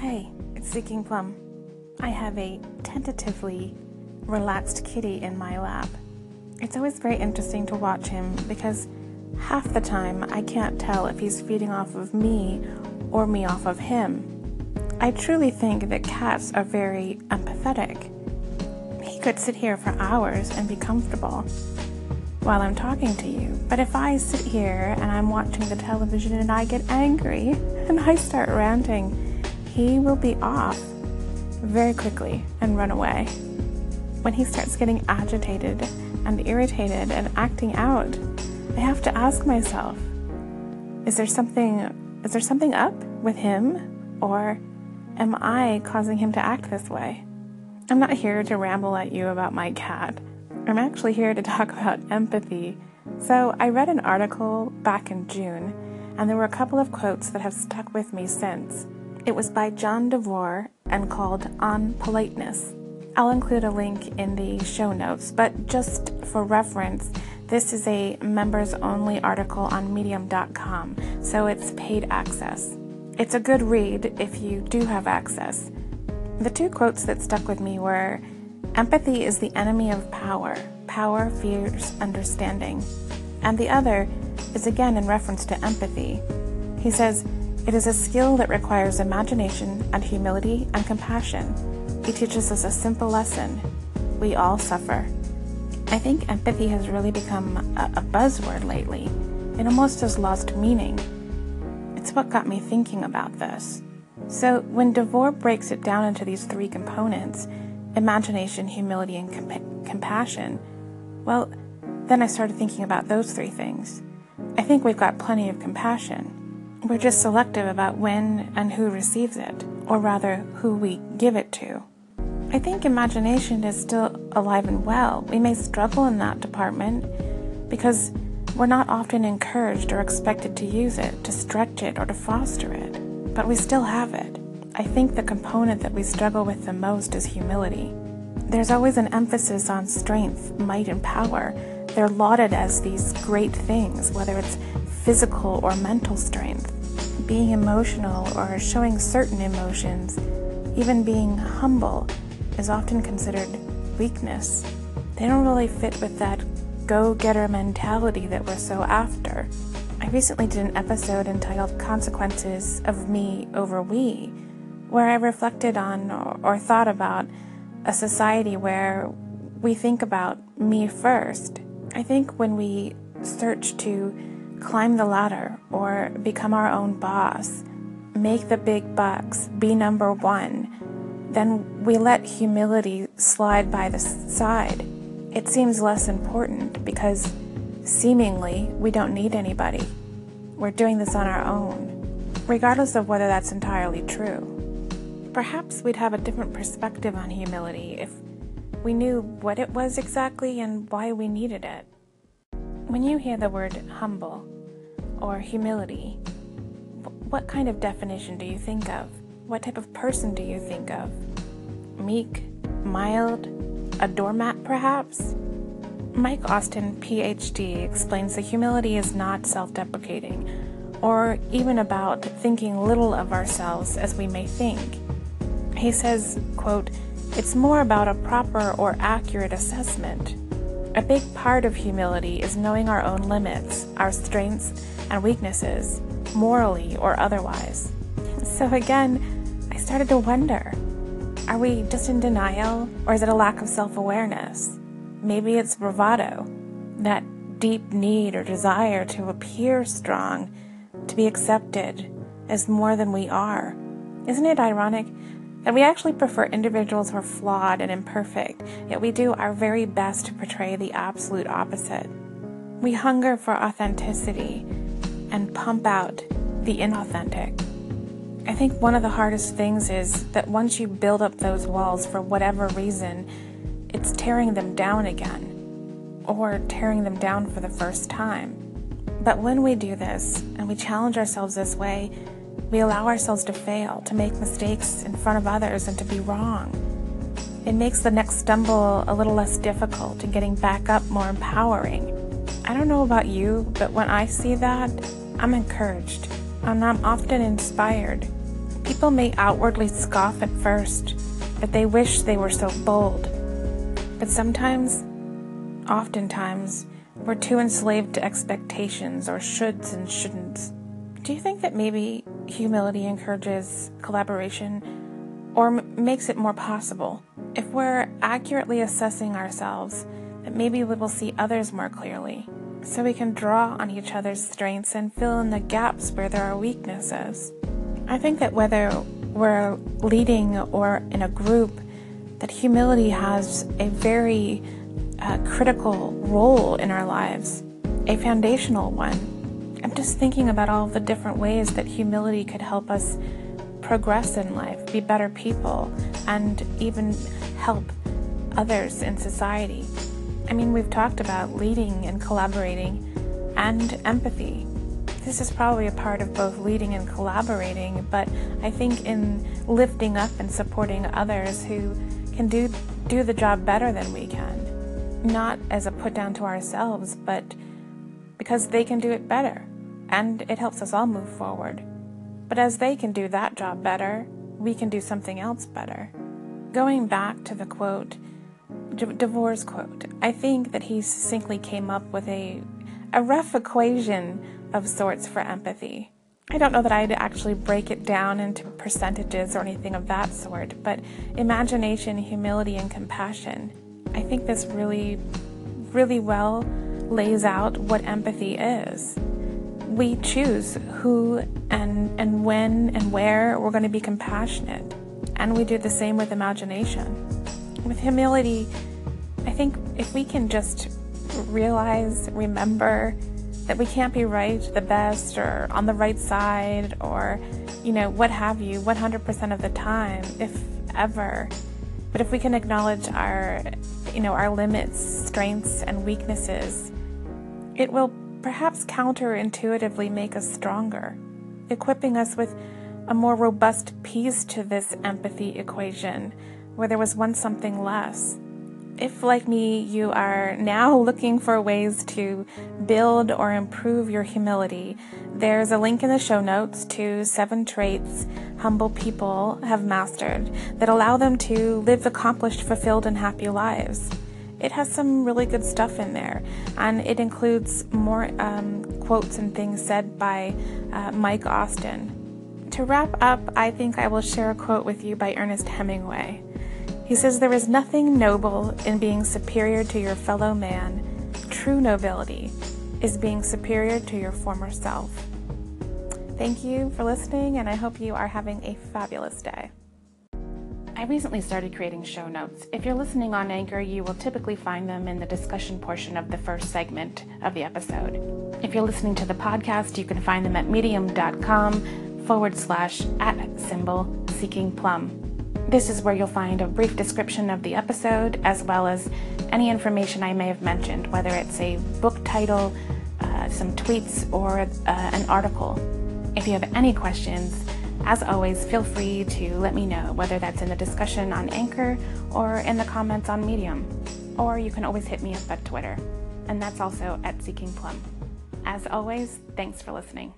Hey, it's Seeking Plum. I have a tentatively relaxed kitty in my lap. It's always very interesting to watch him because half the time I can't tell if he's feeding off of me or me off of him. I truly think that cats are very empathetic. He could sit here for hours and be comfortable while I'm talking to you, but if I sit here and I'm watching the television and I get angry and I start ranting, he will be off very quickly and run away. When he starts getting agitated and irritated and acting out, I have to ask myself, is there something is there something up with him or am I causing him to act this way? I'm not here to ramble at you about my cat. I'm actually here to talk about empathy. So, I read an article back in June, and there were a couple of quotes that have stuck with me since. It was by John DeVore and called On Politeness. I'll include a link in the show notes, but just for reference, this is a members only article on medium.com, so it's paid access. It's a good read if you do have access. The two quotes that stuck with me were Empathy is the enemy of power, power fears understanding. And the other is again in reference to empathy. He says, It is a skill that requires imagination and humility and compassion he teaches us a simple lesson. We all suffer. I think empathy has really become a, a buzzword lately. It almost has lost meaning. It's what got me thinking about this. So, when DeVore breaks it down into these three components imagination, humility, and comp- compassion well, then I started thinking about those three things. I think we've got plenty of compassion. We're just selective about when and who receives it, or rather, who we give it to. I think imagination is still alive and well. We may struggle in that department because we're not often encouraged or expected to use it, to stretch it, or to foster it, but we still have it. I think the component that we struggle with the most is humility. There's always an emphasis on strength, might, and power. They're lauded as these great things, whether it's physical or mental strength, being emotional or showing certain emotions, even being humble is often considered weakness. They don't really fit with that go getter mentality that we're so after. I recently did an episode entitled Consequences of Me Over We, where I reflected on or, or thought about a society where we think about me first. I think when we search to climb the ladder or become our own boss, make the big bucks, be number one, then we let humility slide by the side. It seems less important because seemingly we don't need anybody. We're doing this on our own, regardless of whether that's entirely true. Perhaps we'd have a different perspective on humility if we knew what it was exactly and why we needed it. When you hear the word humble or humility, what kind of definition do you think of? What type of person do you think of? Meek, mild, a doormat perhaps? Mike Austin, PhD, explains that humility is not self deprecating or even about thinking little of ourselves as we may think. He says, quote, it's more about a proper or accurate assessment. A big part of humility is knowing our own limits, our strengths and weaknesses, morally or otherwise. So again, I started to wonder are we just in denial, or is it a lack of self awareness? Maybe it's bravado, that deep need or desire to appear strong, to be accepted as more than we are. Isn't it ironic that we actually prefer individuals who are flawed and imperfect, yet we do our very best to portray the absolute opposite? We hunger for authenticity and pump out the inauthentic. I think one of the hardest things is that once you build up those walls for whatever reason, it's tearing them down again, or tearing them down for the first time. But when we do this, and we challenge ourselves this way, we allow ourselves to fail, to make mistakes in front of others, and to be wrong. It makes the next stumble a little less difficult and getting back up more empowering. I don't know about you, but when I see that, I'm encouraged and I'm often inspired People may outwardly scoff at first, but they wish they were so bold. But sometimes, oftentimes, we're too enslaved to expectations or shoulds and shouldn'ts. Do you think that maybe humility encourages collaboration or m- makes it more possible? If we're accurately assessing ourselves, that maybe we will see others more clearly, so we can draw on each other's strengths and fill in the gaps where there are weaknesses. I think that whether we're leading or in a group, that humility has a very uh, critical role in our lives, a foundational one. I'm just thinking about all the different ways that humility could help us progress in life, be better people, and even help others in society. I mean, we've talked about leading and collaborating and empathy. This is probably a part of both leading and collaborating, but I think in lifting up and supporting others who can do do the job better than we can not as a put down to ourselves, but because they can do it better and it helps us all move forward. But as they can do that job better, we can do something else better. Going back to the quote, Devore's quote, I think that he succinctly came up with a, a rough equation of sorts for empathy. I don't know that I'd actually break it down into percentages or anything of that sort, but imagination, humility, and compassion I think this really, really well lays out what empathy is. We choose who and, and when and where we're going to be compassionate. And we do the same with imagination. With humility, I think if we can just realize, remember that we can't be right, the best, or on the right side, or, you know, what have you, 100% of the time, if ever. But if we can acknowledge our you know, our limits, strengths, and weaknesses, it will perhaps counterintuitively make us stronger, equipping us with a more robust piece to this empathy equation where there was once something less. If, like me, you are now looking for ways to build or improve your humility, there's a link in the show notes to seven traits humble people have mastered that allow them to live accomplished, fulfilled, and happy lives. It has some really good stuff in there, and it includes more um, quotes and things said by uh, Mike Austin. To wrap up, I think I will share a quote with you by Ernest Hemingway. He says, There is nothing noble in being superior to your fellow man. True nobility is being superior to your former self. Thank you for listening, and I hope you are having a fabulous day. I recently started creating show notes. If you're listening on Anchor, you will typically find them in the discussion portion of the first segment of the episode. If you're listening to the podcast, you can find them at medium.com forward slash at symbol seeking plum. This is where you'll find a brief description of the episode, as well as any information I may have mentioned, whether it's a book title, uh, some tweets, or uh, an article. If you have any questions, as always, feel free to let me know, whether that's in the discussion on Anchor or in the comments on Medium. Or you can always hit me up at Twitter, and that's also at Seeking Plum. As always, thanks for listening.